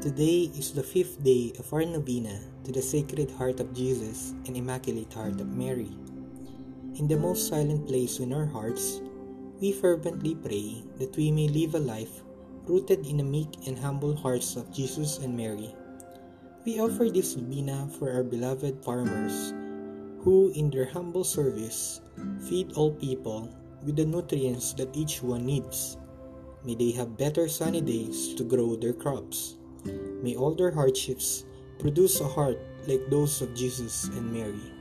Today is the fifth day of our novena to the Sacred Heart of Jesus and Immaculate Heart of Mary. In the most silent place in our hearts, we fervently pray that we may live a life rooted in the meek and humble hearts of Jesus and Mary. We offer this novena for our beloved farmers who, in their humble service, feed all people with the nutrients that each one needs. May they have better sunny days to grow their crops. May all their hardships produce a heart like those of Jesus and Mary.